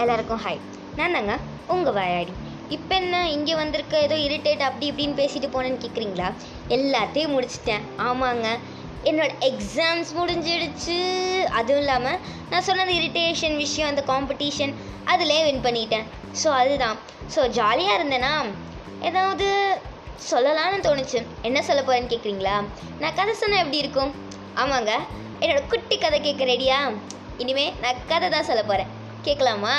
எல்லாருக்கும் ஹாய் நான் தாங்க உங்கள் வாயாடி இப்போ என்ன இங்கே வந்திருக்க ஏதோ இரிட்டேட் அப்படி இப்படின்னு பேசிட்டு போனேன்னு கேட்குறீங்களா எல்லாத்தையும் முடிச்சிட்டேன். ஆமாங்க. என்னோட எக்ஸாம்ஸ் முடிஞ்சிடுச்சு. அதுவும் இல்லாமல் நான் சொன்ன அந்த இரிட்டேஷன் விஷயம் அந்த காம்படிஷன் அதிலே வின் பண்ணிட்டேன். ஸோ அதுதான். ஸோ ஜாலியாக இருந்தேனா? ஏதாவது சொல்லலாம்னு தோணுச்சு. என்ன சொல்ல போகிறேன்னு கேட்குறீங்களா நான் கதை சொன்னால் எப்படி இருக்கும்? ஆமாங்க. என்னோட குட்டி கதை கேட்க ரெடியா இனிமேல் நான் கதை தான் சொல்ல போகிறேன் கேட்கலாமா